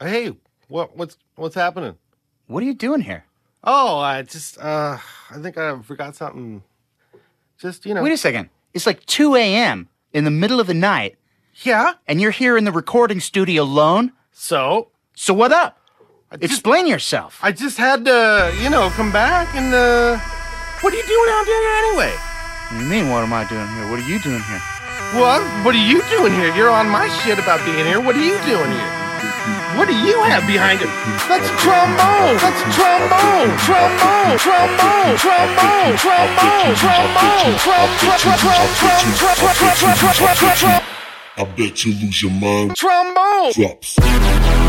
Hey, what what's what's happening? What are you doing here? Oh, I just uh I think I forgot something. Just, you know. Wait a second. It's like 2 a.m. in the middle of the night, yeah. and you're here in the recording studio alone? So, So what up? just- Explain yourself. I just had to, you know, come back and uh what are you doing out there anyway? You mean, what am I doing here? What are you doing here? Well, what are you doing here? You're on my shit about being here. What are you doing here? What do you have behind it? That's a trombone. That's a trombone. Trombone. Trombone. Trombone. Trombone. Trombone. Trombone. I bet you lose your mind. Trombone. Drops.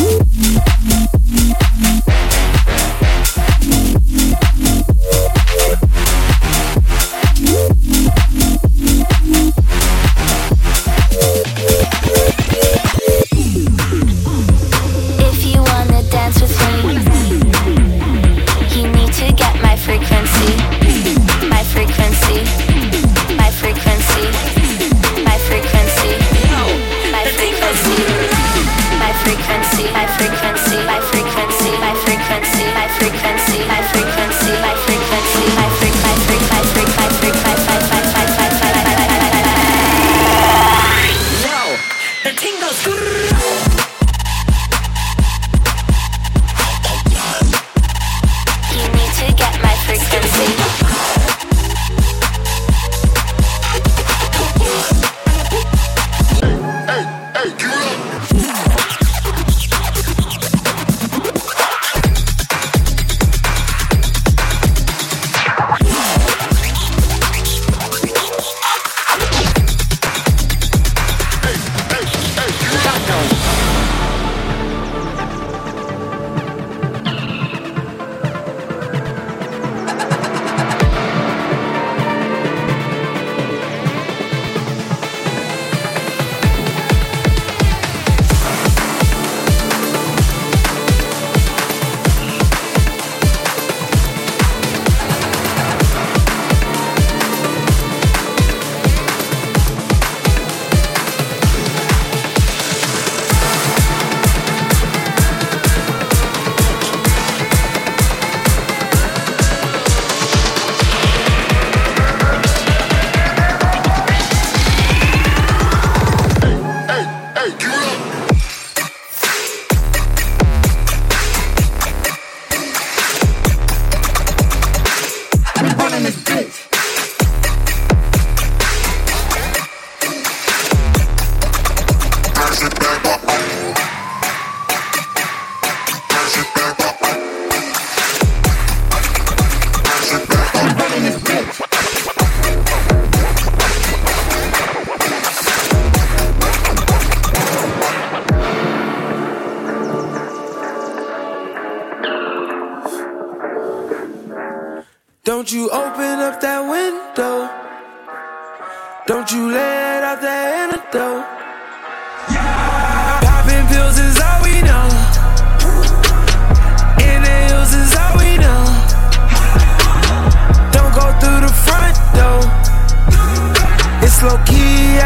Música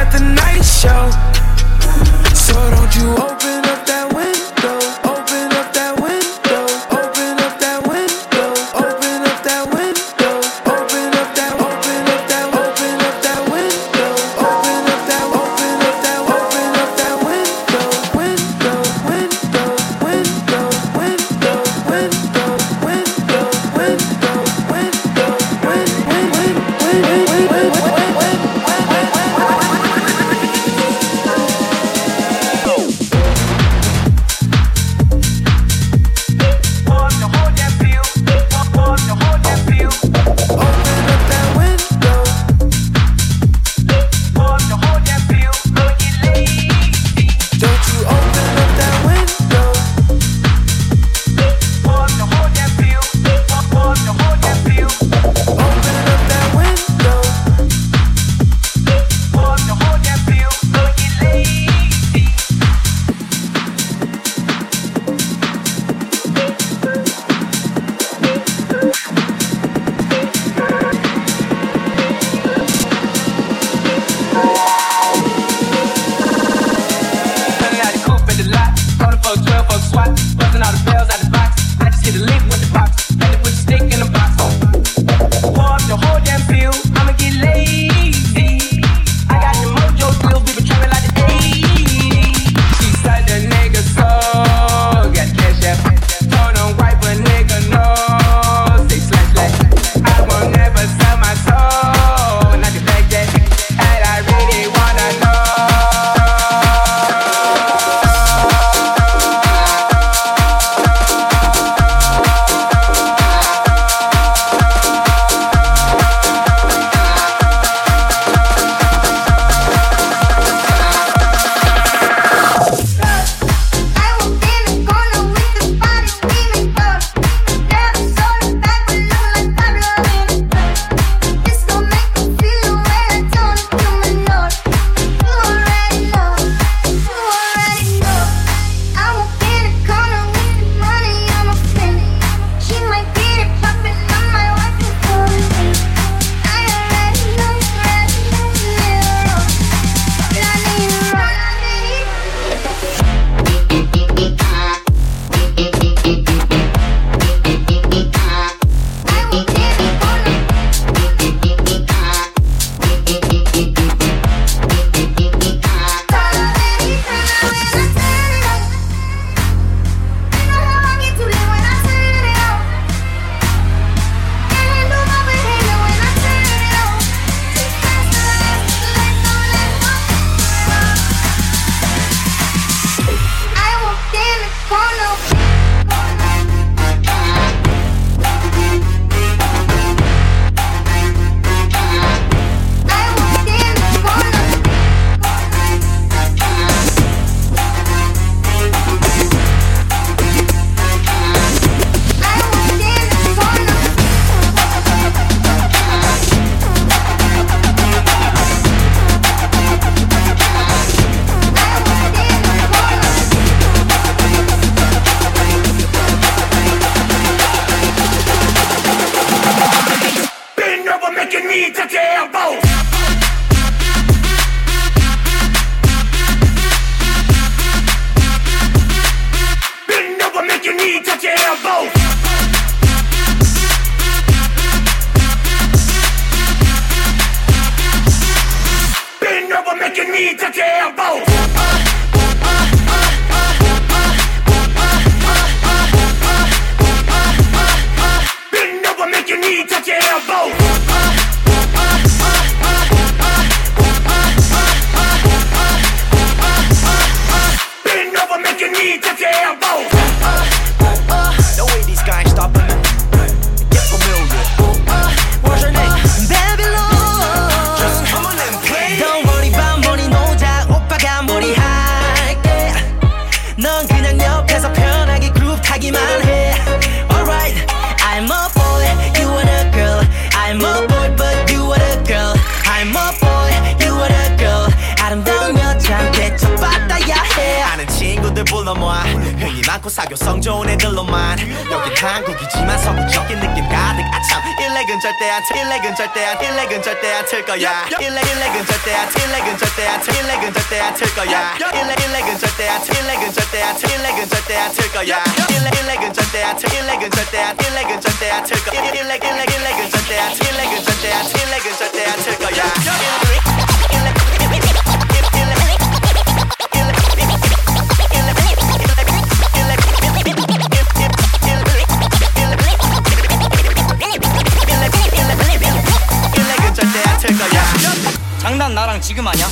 at the night show. So don't you goddamn boat. 나를 불러 모아 흥이 많고 사교 성 좋은 애들로만 여긴 한국이지만 서구적인 느낌 가득 아참 일렉은 절대 안 틀, 일렉은 절대 안 일렉은 절대 안 틀 거야 일렉 일렉은 절대 안 틀, 일렉은 절대 안 틀, 일렉은 절대 안 틀 거야 일렉 일렉은 절대 안 틀, 일렉은 절대 안 틀, 일렉은 절대 안 틀 거야 일렉 일렉은 절대 안 틀, 일렉은 절대 안 일렉은 절대 안 틀 거야 일렉 일렉 일렉은 절대 안 틀, 일렉은 절대 안 틀, 일렉은 절대 안 틀 거야 난 나랑 지금 하냐?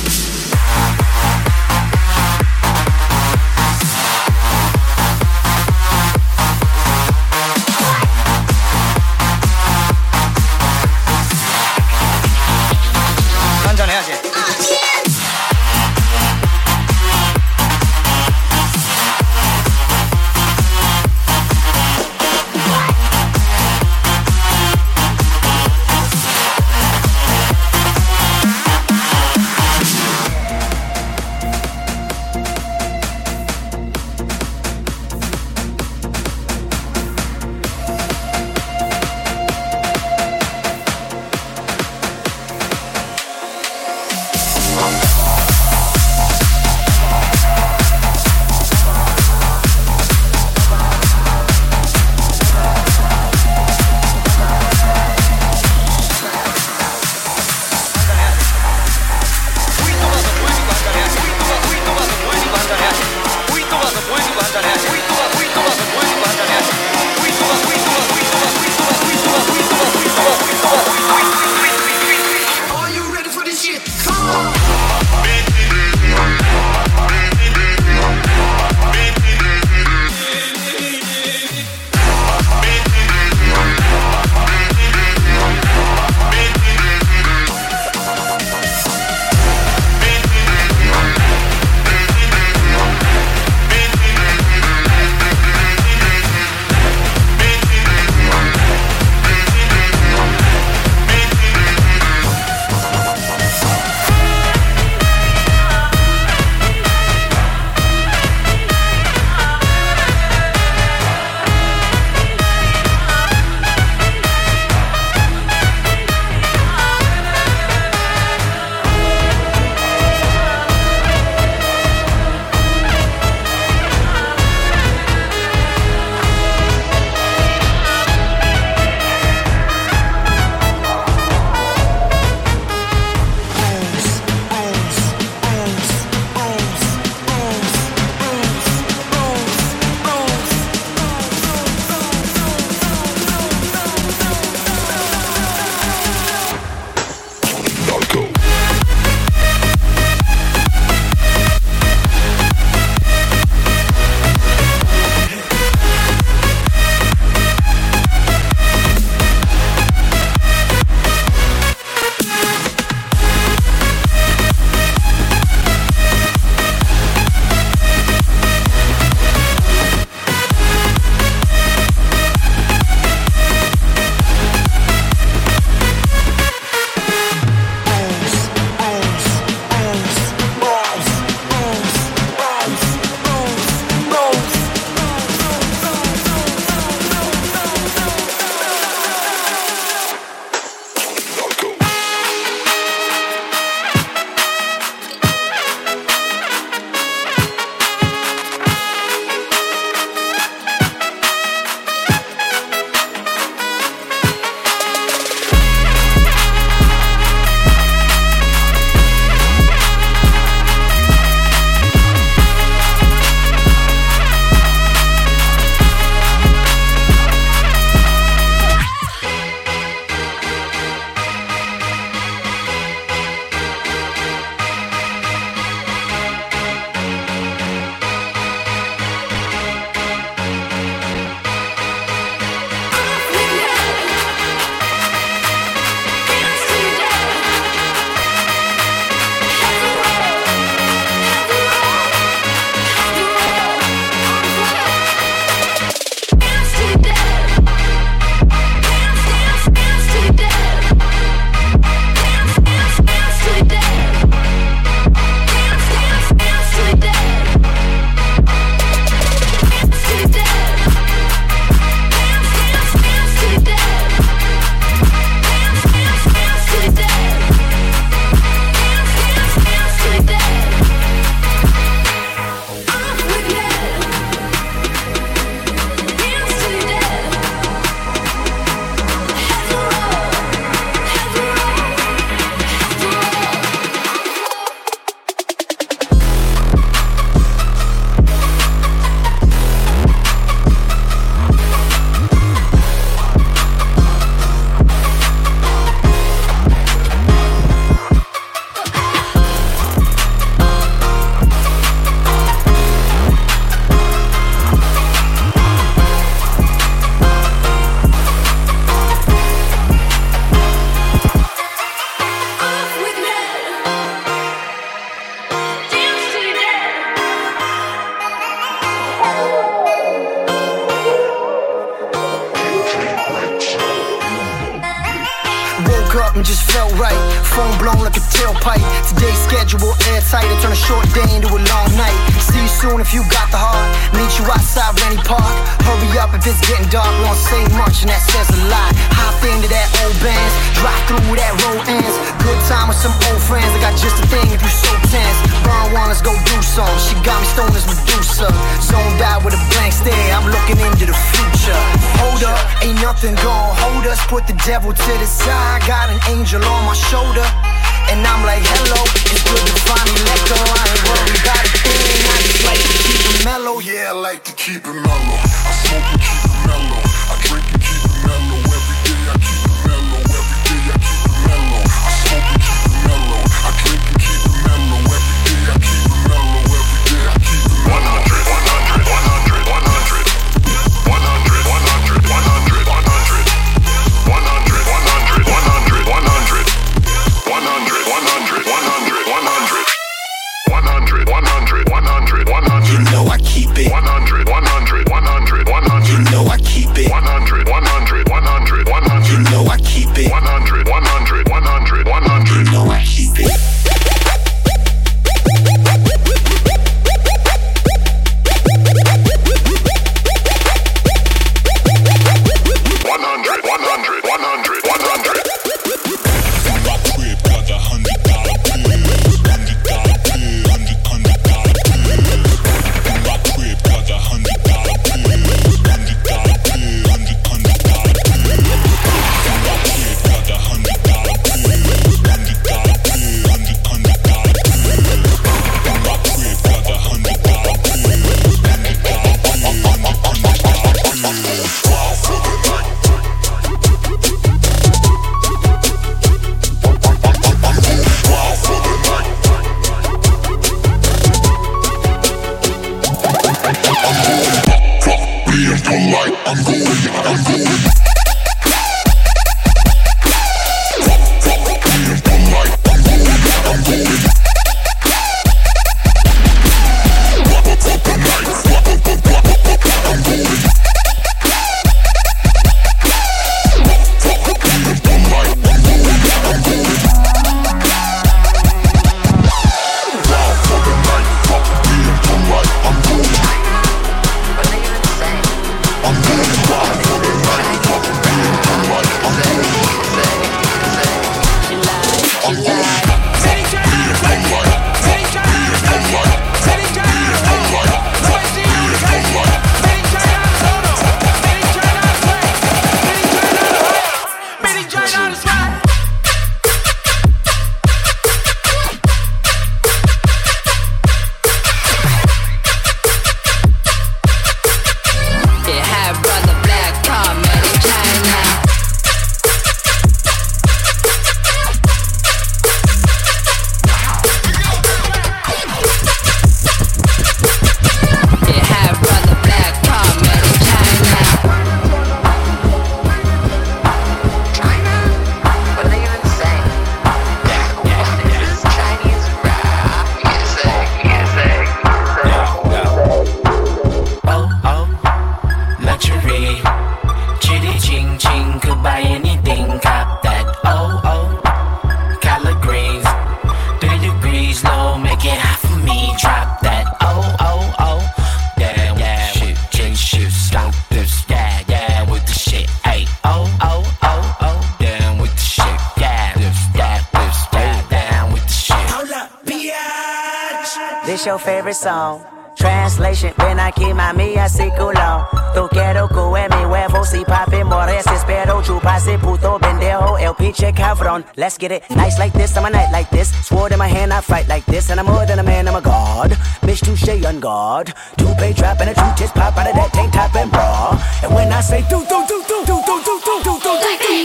get it. Nice like this, I'm a knight like this. Sword in my hand, I fight like this. And I'm more than a man, I'm a god. Bitch, touche on guard. Two pay trap and a two tits pop out of that tank top and bra. And when I say do, do, do, do, do, do, do, do, do, do, do, do.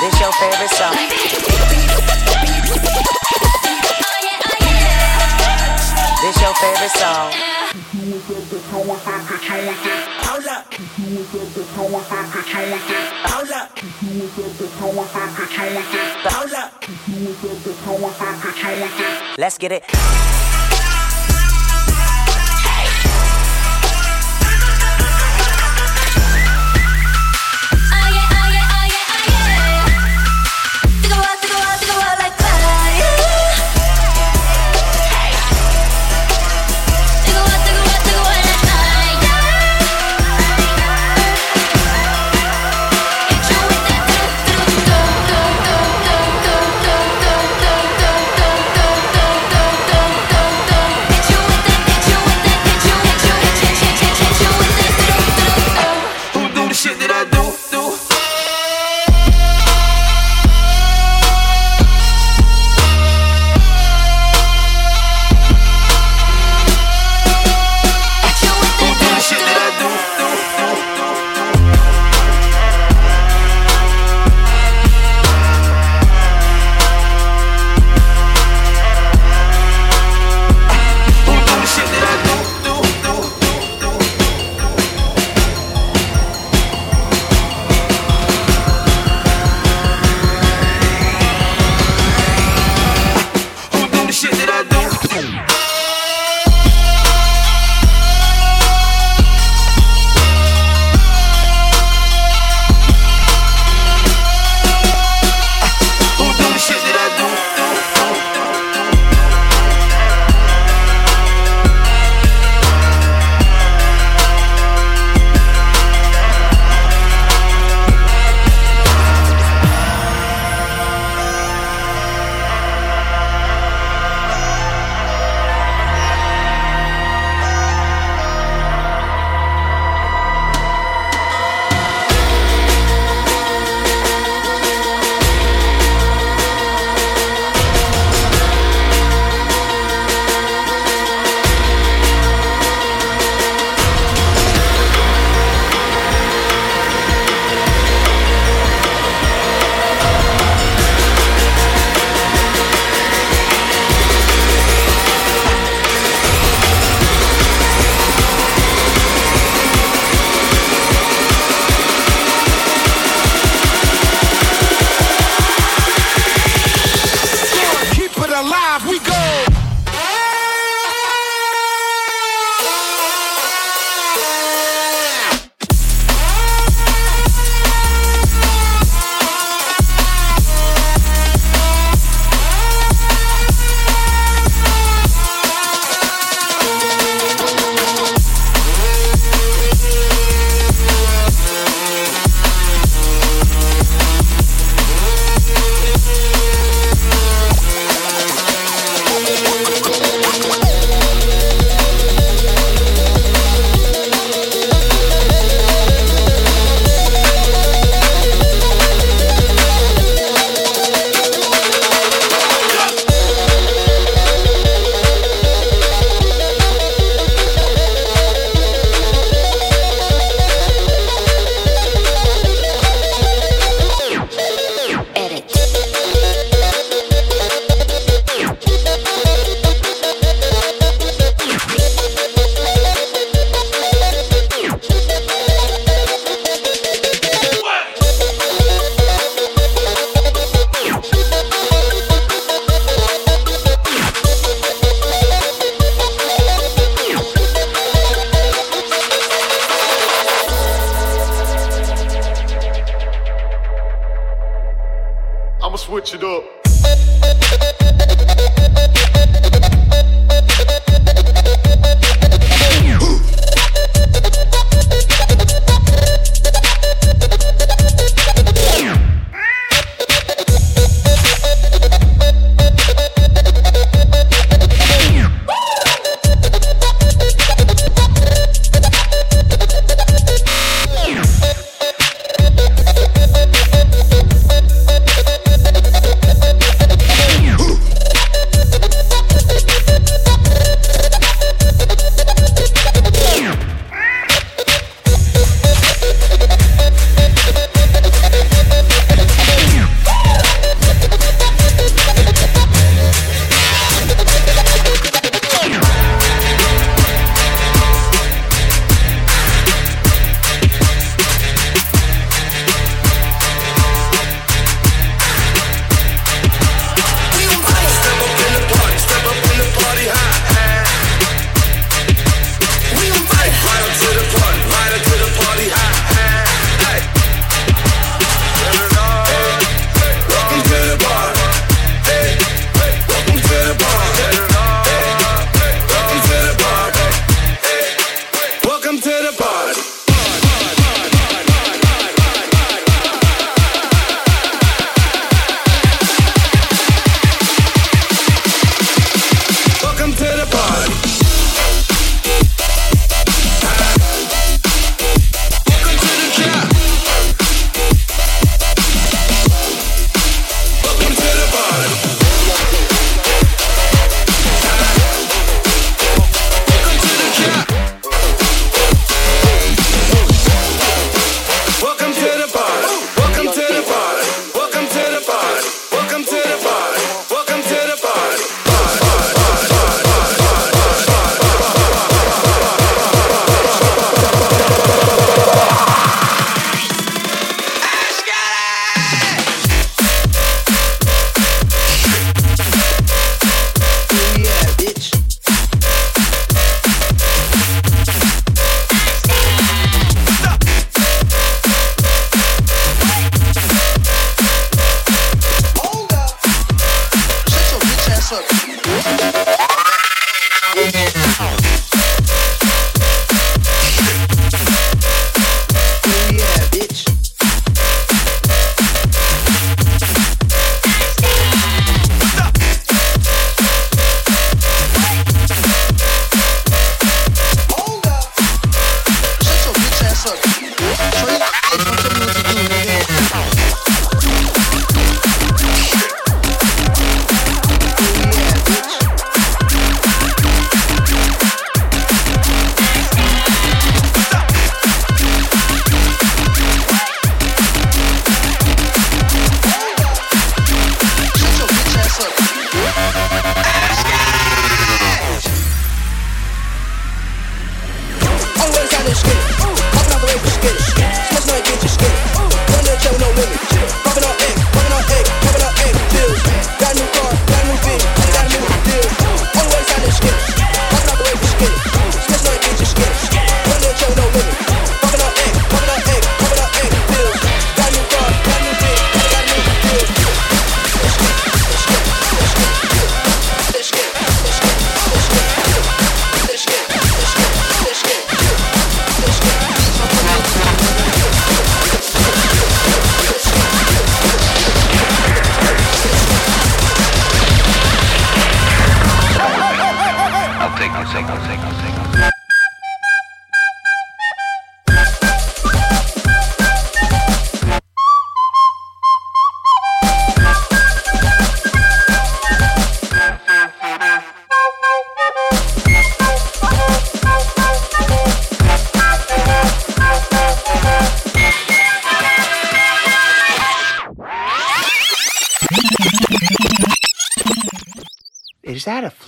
This your favorite song. This your favorite song. Let's get it.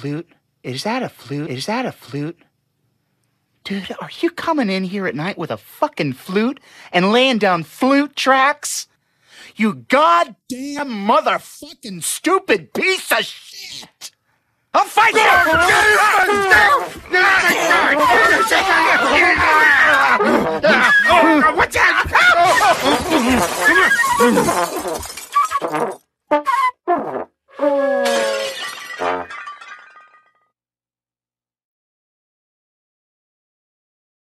flute? Is that a flute? Is that a flute? Dude, are you coming in here at night with a fucking flute and laying down flute tracks? You goddamn motherfucking stupid piece of shit! I'll fight you! What's that?